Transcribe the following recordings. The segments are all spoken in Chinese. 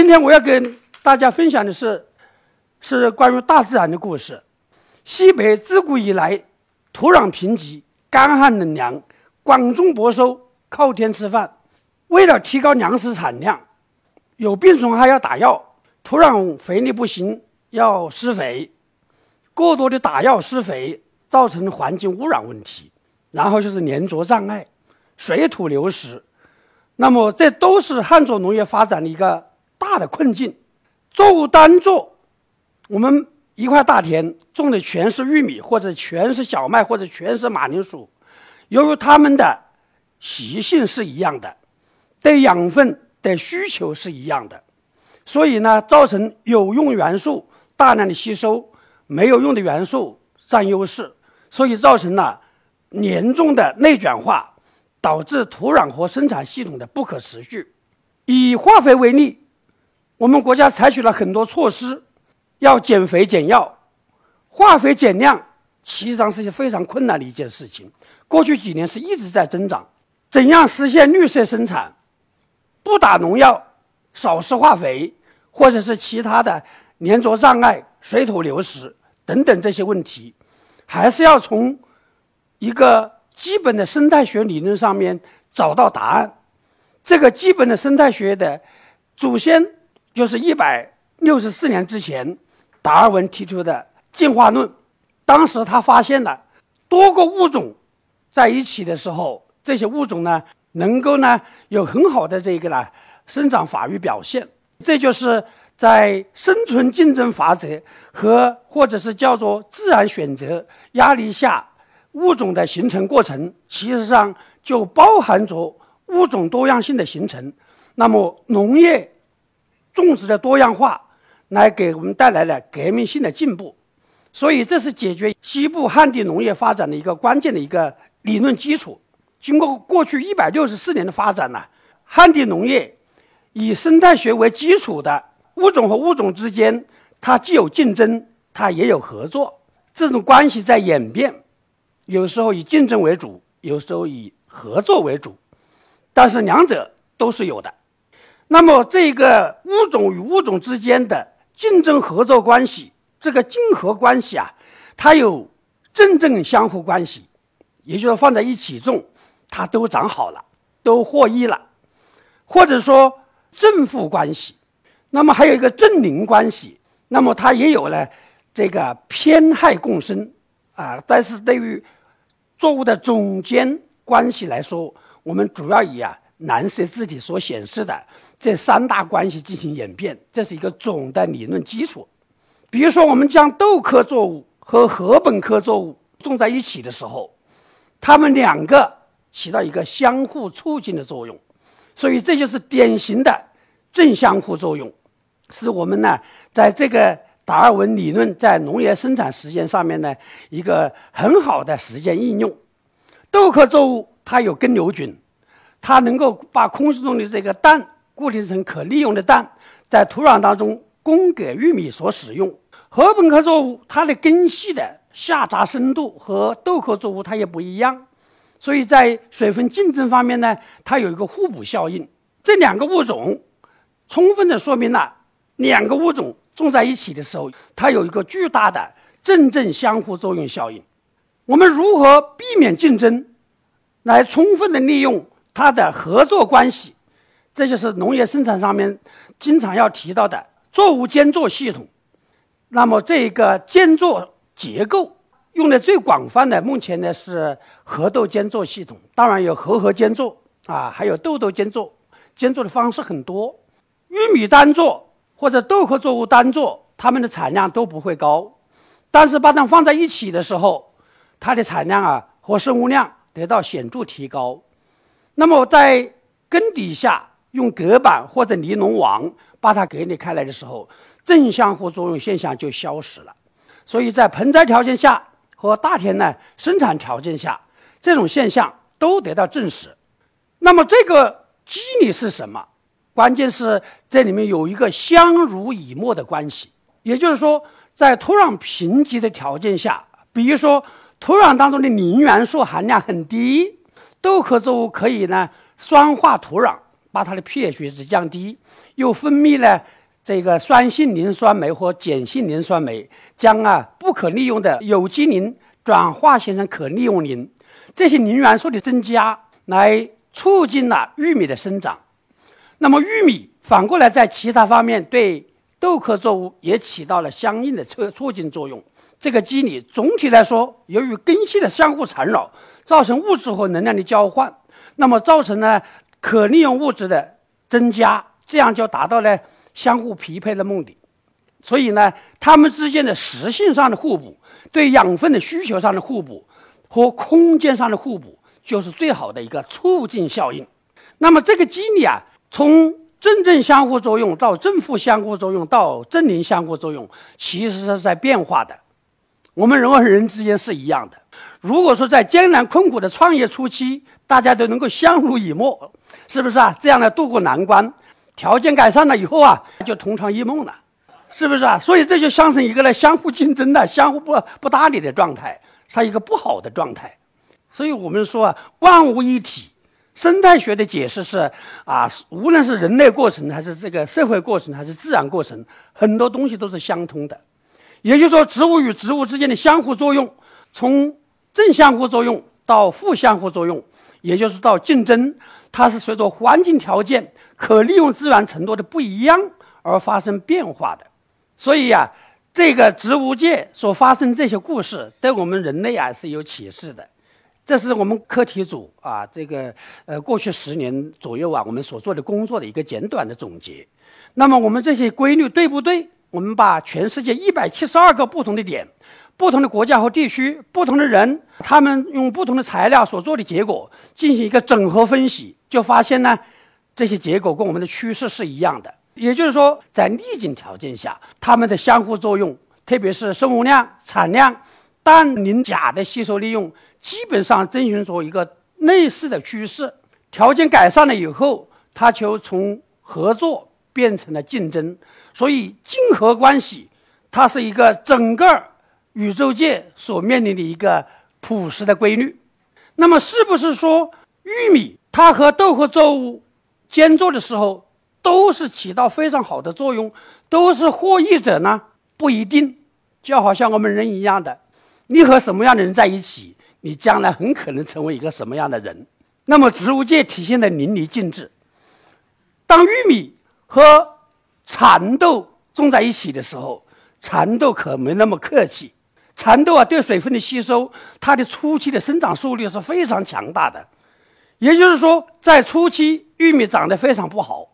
今天我要跟大家分享的是，是关于大自然的故事。西北自古以来，土壤贫瘠，干旱冷凉，广种薄收，靠天吃饭。为了提高粮食产量，有病虫害要打药，土壤肥力不行要施肥。过多的打药施肥，造成环境污染问题，然后就是连着障碍，水土流失。那么这都是汉族农业发展的一个。大的困境，作物单做，我们一块大田种的全是玉米，或者全是小麦，或者全是马铃薯，由于它们的习性是一样的，对养分的需求是一样的，所以呢，造成有用元素大量的吸收，没有用的元素占优势，所以造成了严重的内卷化，导致土壤和生产系统的不可持续。以化肥为例。我们国家采取了很多措施，要减肥减药，化肥减量，实际上是一件非常困难的一件事情。过去几年是一直在增长。怎样实现绿色生产？不打农药，少施化肥，或者是其他的连着障碍、水土流失等等这些问题，还是要从一个基本的生态学理论上面找到答案。这个基本的生态学的祖先。就是一百六十四年之前，达尔文提出的进化论。当时他发现了多个物种在一起的时候，这些物种呢能够呢有很好的这个呢生长发育表现。这就是在生存竞争法则和或者是叫做自然选择压力下物种的形成过程，其实上就包含着物种多样性的形成。那么农业。种植的多样化，来给我们带来了革命性的进步，所以这是解决西部旱地农业发展的一个关键的一个理论基础。经过过去一百六十四年的发展呢，旱地农业以生态学为基础的物种和物种之间，它既有竞争，它也有合作，这种关系在演变，有时候以竞争为主，有时候以合作为主，但是两者都是有的。那么，这个物种与物种之间的竞争合作关系，这个竞合关系啊，它有正正相互关系，也就是放在一起种，它都长好了，都获益了，或者说正负关系。那么还有一个正邻关系，那么它也有了这个偏害共生啊。但是对于作物的总间关系来说，我们主要以啊。蓝色字体所显示的这三大关系进行演变，这是一个总的理论基础。比如说，我们将豆科作物和禾本科作物种在一起的时候，它们两个起到一个相互促进的作用，所以这就是典型的正相互作用，是我们呢在这个达尔文理论在农业生产实践上面呢一个很好的实践应用。豆科作物它有根瘤菌。它能够把空气中的这个氮固定成可利用的氮，在土壤当中供给玉米所使用。禾本科作物它的根系的下扎深度和豆科作物它也不一样，所以在水分竞争方面呢，它有一个互补效应。这两个物种充分的说明了两个物种种在一起的时候，它有一个巨大的正正相互作用效应。我们如何避免竞争，来充分的利用？它的合作关系，这就是农业生产上面经常要提到的作物间作系统。那么，这个间作结构用的最广泛的，目前呢是禾豆间作系统。当然有禾禾间作啊，还有豆豆间作，间作的方式很多。玉米单作或者豆科作物单作，它们的产量都不会高，但是把它放在一起的时候，它的产量啊和生物量得到显著提高。那么，在根底下用隔板或者尼龙网把它隔离开来的时候，正相互作用现象就消失了。所以在盆栽条件下和大田呢生产条件下，这种现象都得到证实。那么，这个机理是什么？关键是这里面有一个相濡以沫的关系。也就是说，在土壤贫瘠的条件下，比如说土壤当中的磷元素含量很低。豆科作物可以呢酸化土壤，把它的 pH 值降低，又分泌了这个酸性磷酸酶和碱性磷酸酶，将啊不可利用的有机磷转化形成可利用磷，这些磷元素的增加来促进了玉米的生长。那么玉米反过来在其他方面对豆科作物也起到了相应的促促进作用。这个机理总体来说，由于根系的相互缠绕，造成物质和能量的交换，那么造成了可利用物质的增加，这样就达到了相互匹配的目的。所以呢，它们之间的实性上的互补，对养分的需求上的互补和空间上的互补，就是最好的一个促进效应。那么这个机理啊，从正正相互作用到正负相互作用到正零相互作用，其实是在变化的。我们人和人之间是一样的。如果说在艰难困苦的创业初期，大家都能够相濡以沫，是不是啊？这样来度过难关，条件改善了以后啊，就同床异梦了，是不是啊？所以这就形成一个呢相互竞争的、相互不不搭理的状态，它一个不好的状态。所以我们说啊，万物一体。生态学的解释是啊，无论是人类过程，还是这个社会过程，还是自然过程，很多东西都是相通的。也就是说，植物与植物之间的相互作用，从正相互作用到负相互作用，也就是到竞争，它是随着环境条件、可利用资源程度的不一样而发生变化的。所以呀，这个植物界所发生这些故事，对我们人类啊是有启示的。这是我们课题组啊，这个呃过去十年左右啊，我们所做的工作的一个简短的总结。那么我们这些规律对不对？我们把全世界一百七十二个不同的点、不同的国家和地区、不同的人，他们用不同的材料所做的结果进行一个整合分析，就发现呢，这些结果跟我们的趋势是一样的。也就是说，在逆境条件下，它们的相互作用，特别是生物量、产量、氮、磷、钾的吸收利用，基本上遵循着一个类似的趋势。条件改善了以后，它就从合作变成了竞争。所以，竞合关系，它是一个整个宇宙界所面临的一个朴实的规律。那么，是不是说玉米它和豆科作物间作的时候都是起到非常好的作用，都是获益者呢？不一定。就好像我们人一样的，你和什么样的人在一起，你将来很可能成为一个什么样的人。那么，植物界体现的淋漓尽致。当玉米和蚕豆种在一起的时候，蚕豆可没那么客气。蚕豆啊，对水分的吸收，它的初期的生长速率是非常强大的。也就是说，在初期，玉米长得非常不好，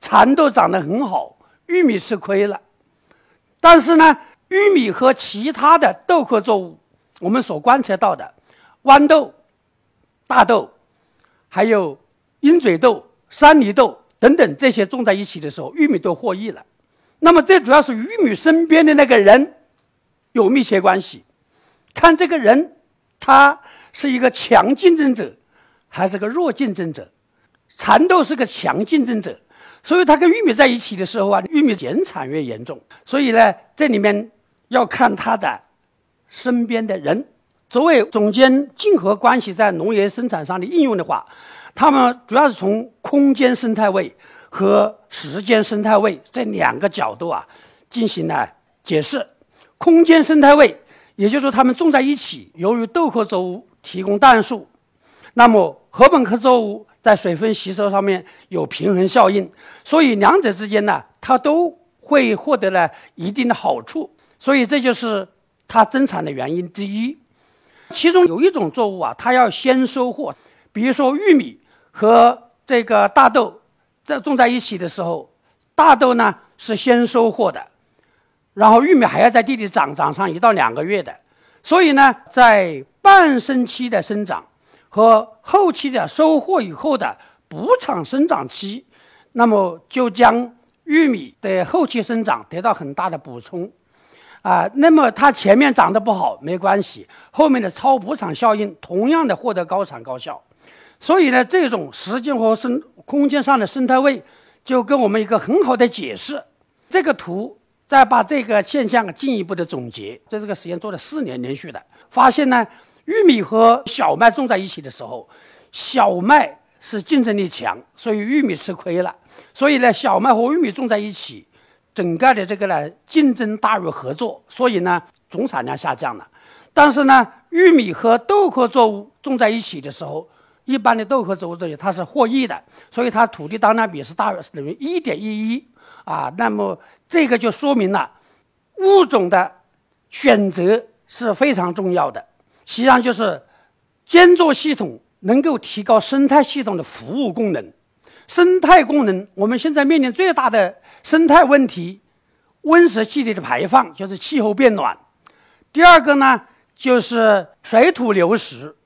蚕豆长得很好，玉米吃亏了。但是呢，玉米和其他的豆科作物，我们所观测到的豌豆、大豆，还有鹰嘴豆、山梨豆。等等，这些种在一起的时候，玉米都获益了。那么，这主要是玉米身边的那个人有密切关系。看这个人，他是一个强竞争者，还是个弱竞争者？蚕豆是个强竞争者，所以他跟玉米在一起的时候啊，玉米减产越严重。所以呢，这里面要看他的身边的人。作为总监竞合关系在农业生产上的应用的话。他们主要是从空间生态位和时间生态位这两个角度啊进行了解释。空间生态位，也就是说，它们种在一起，由于豆科作物提供氮素，那么禾本科作物在水分吸收上面有平衡效应，所以两者之间呢，它都会获得了一定的好处。所以这就是它增产的原因之一。其中有一种作物啊，它要先收获，比如说玉米。和这个大豆在种在一起的时候，大豆呢是先收获的，然后玉米还要在地里长长上一到两个月的，所以呢，在半生期的生长和后期的收获以后的补偿生长期，那么就将玉米的后期生长得到很大的补充，啊，那么它前面长得不好没关系，后面的超补偿效应同样的获得高产高效。所以呢，这种时间和生空间上的生态位，就跟我们一个很好的解释。这个图再把这个现象进一步的总结，在这个实验做了四年连续的，发现呢，玉米和小麦种在一起的时候，小麦是竞争力强，所以玉米吃亏了。所以呢，小麦和玉米种在一起，整个的这个呢竞争大于合作，所以呢总产量下降了。但是呢，玉米和豆科作物种在一起的时候，一般的豆科植物这里它是获益的，所以它土地当量比是大于等于一点一一啊。那么这个就说明了物种的选择是非常重要的。实际上就是间作系统能够提高生态系统的服务功能。生态功能，我们现在面临最大的生态问题，温室气体的排放就是气候变暖。第二个呢，就是水土流失，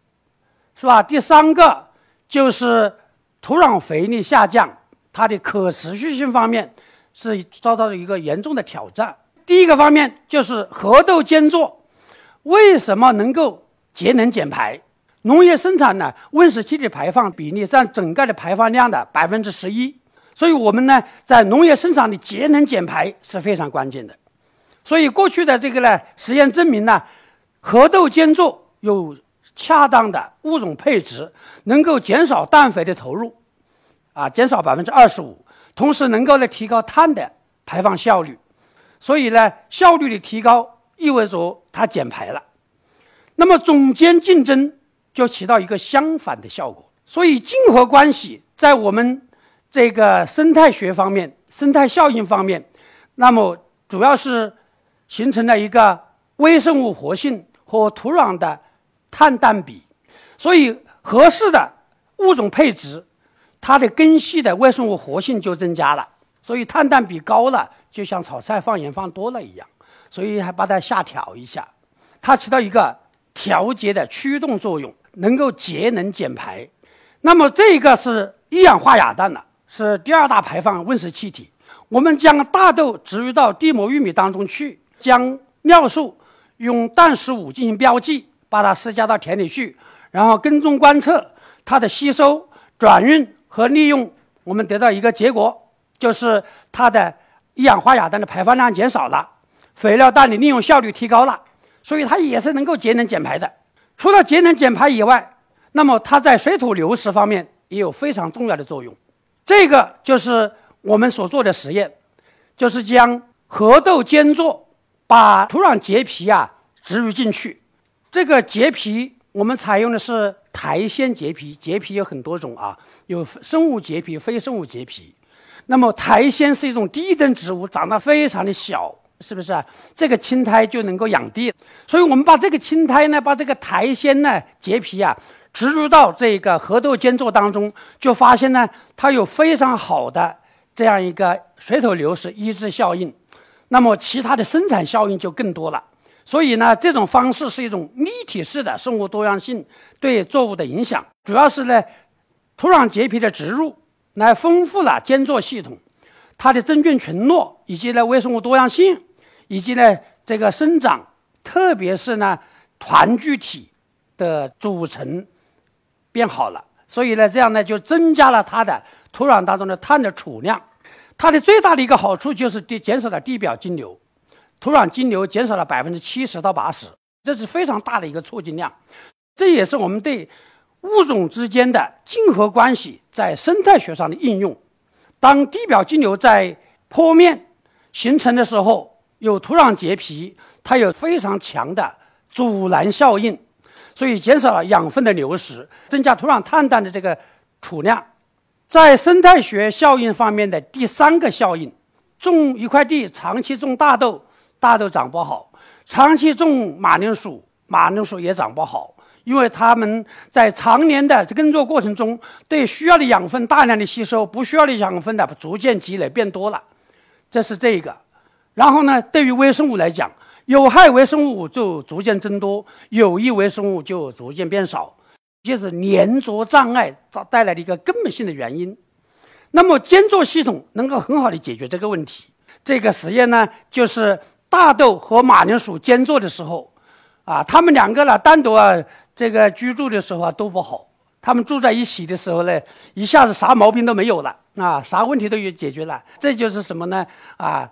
是吧？第三个就是土壤肥力下降，它的可持续性方面是遭到了一个严重的挑战。第一个方面就是合豆间作，为什么能够节能减排？农业生产呢，温室气体排放比例占整个的排放量的百分之十一，所以我们呢，在农业生产的节能减排是非常关键的。所以过去的这个呢，实验证明呢，合豆间作有恰当的物种配置，能够减少氮肥的投入，啊，减少百分之二十五，同时能够呢提高碳的排放效率。所以呢，效率的提高意味着它减排了。那么种间竞争。就起到一个相反的效果，所以竞合关系在我们这个生态学方面、生态效应方面，那么主要是形成了一个微生物活性和土壤的碳氮比，所以合适的物种配置，它的根系的微生物活性就增加了，所以碳氮比高了，就像炒菜放盐放多了一样，所以还把它下调一下，它起到一个调节的驱动作用。能够节能减排，那么这个是一氧化亚氮了，是第二大排放温室气体。我们将大豆植入到地膜玉米当中去，将尿素用氮十五进行标记，把它施加到田里去，然后跟踪观测它的吸收、转运和利用。我们得到一个结果，就是它的一氧化亚氮的排放量减少了，肥料氮的利用效率提高了，所以它也是能够节能减排的。除了节能减排以外，那么它在水土流失方面也有非常重要的作用。这个就是我们所做的实验，就是将合豆间作，把土壤结皮啊植入进去。这个结皮我们采用的是苔藓结皮，结皮有很多种啊，有生物结皮、非生物结皮。那么苔藓是一种低等植物，长得非常的小。是不是啊？这个青苔就能够养地，所以我们把这个青苔呢，把这个苔藓呢结皮啊，植入到这个核豆间作当中，就发现呢，它有非常好的这样一个水土流失抑制效应。那么其他的生产效应就更多了。所以呢，这种方式是一种立体式的生物多样性对作物的影响，主要是呢，土壤结皮的植入来丰富了间作系统，它的真菌群落以及呢微生物多样性。以及呢，这个生长，特别是呢，团聚体的组成变好了，所以呢，这样呢就增加了它的土壤当中的碳的储量。它的最大的一个好处就是地减少了地表径流，土壤径流减少了百分之七十到八十，这是非常大的一个促进量。这也是我们对物种之间的竞合关系在生态学上的应用。当地表径流在坡面形成的时候。有土壤结皮，它有非常强的阻拦效应，所以减少了养分的流失，增加土壤碳氮的这个储量。在生态学效应方面的第三个效应，种一块地长期种大豆，大豆长不好；长期种马铃薯，马铃薯也长不好，因为它们在常年的耕作过程中，对需要的养分大量的吸收，不需要的养分呢逐渐积累变多了，这是这一个。然后呢，对于微生物来讲，有害微生物就逐渐增多，有益微生物就逐渐变少，这是粘着障碍造带来的一个根本性的原因。那么间作系统能够很好的解决这个问题。这个实验呢，就是大豆和马铃薯间作的时候，啊，他们两个呢单独啊这个居住的时候啊都不好，他们住在一起的时候呢，一下子啥毛病都没有了啊，啥问题都有解决了。这就是什么呢？啊。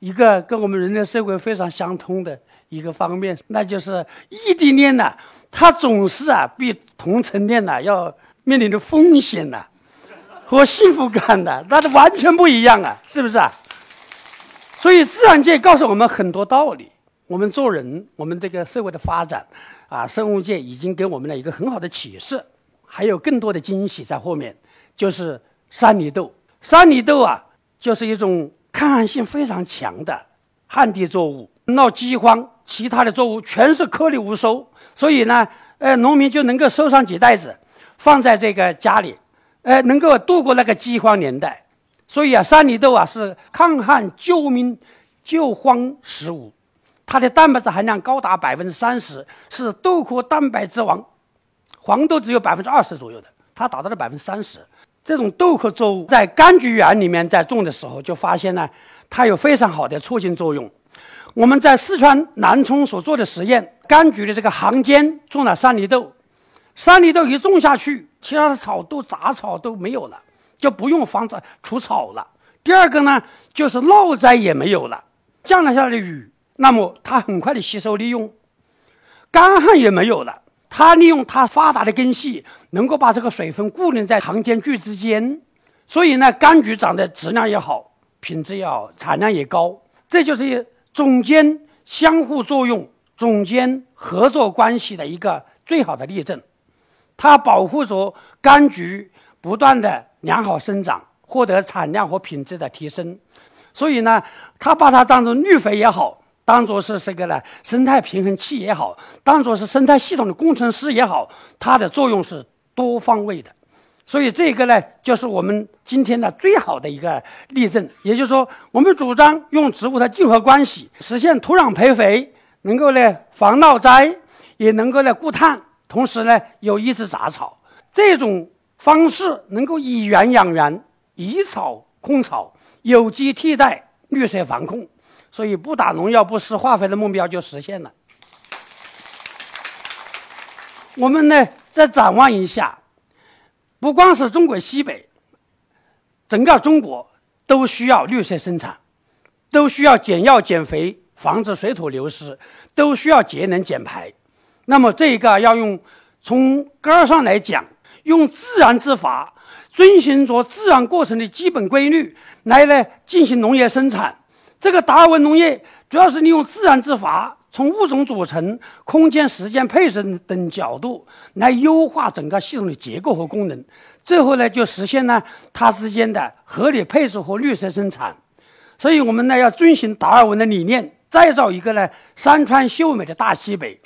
一个跟我们人类社会非常相通的一个方面，那就是异地恋呢，它总是啊比同城恋呢要面临的风险呢，和幸福感的，那是完全不一样啊，是不是啊？所以自然界告诉我们很多道理。我们做人，我们这个社会的发展，啊，生物界已经给我们了一个很好的启示，还有更多的惊喜在后面。就是山梨豆，山梨豆啊，就是一种抗旱性非常强的旱地作物。闹饥荒，其他的作物全是颗粒无收，所以呢，呃，农民就能够收上几袋子，放在这个家里，呃，能够度过那个饥荒年代。所以啊，山梨豆啊是抗旱救命救荒食物。它的蛋白质含量高达百分之三十，是豆科蛋白质王。黄豆只有百分之二十左右的，它达到了百分之三十。这种豆科作物在柑橘园里面在种的时候，就发现呢，它有非常好的促进作用。我们在四川南充所做的实验，柑橘的这个行间种了山梨豆，山梨豆一种下去，其他的草都杂草都没有了，就不用防止除草了。第二个呢，就是涝灾也没有了，降了下来的雨。那么它很快的吸收利用，干旱也没有了。它利用它发达的根系，能够把这个水分固定在行间距之间，所以呢，柑橘长得质量也好，品质也好，产量也高。这就是种间相互作用、种间合作关系的一个最好的例证。它保护着柑橘不断的良好生长，获得产量和品质的提升。所以呢，它把它当做绿肥也好。当做是这个呢，生态平衡器也好，当做是生态系统的工程师也好，它的作用是多方位的。所以这个呢，就是我们今天的最好的一个例证。也就是说，我们主张用植物的竞合关系，实现土壤培肥，能够呢防涝灾，也能够呢固碳，同时呢又抑制杂草。这种方式能够以源养源，以草控草，有机替代，绿色防控。所以不打农药、不施化肥的目标就实现了。我们呢，再展望一下，不光是中国西北，整个中国都需要绿色生产，都需要减药减肥，防止水土流失，都需要节能减排。那么这个要用从根儿上来讲，用自然之法，遵循着自然过程的基本规律来呢进行农业生产。这个达尔文农业主要是利用自然之法，从物种组成、空间、时间配置等角度来优化整个系统的结构和功能，最后呢就实现了它之间的合理配置和绿色生产。所以我们呢要遵循达尔文的理念，再造一个呢山川秀美的大西北。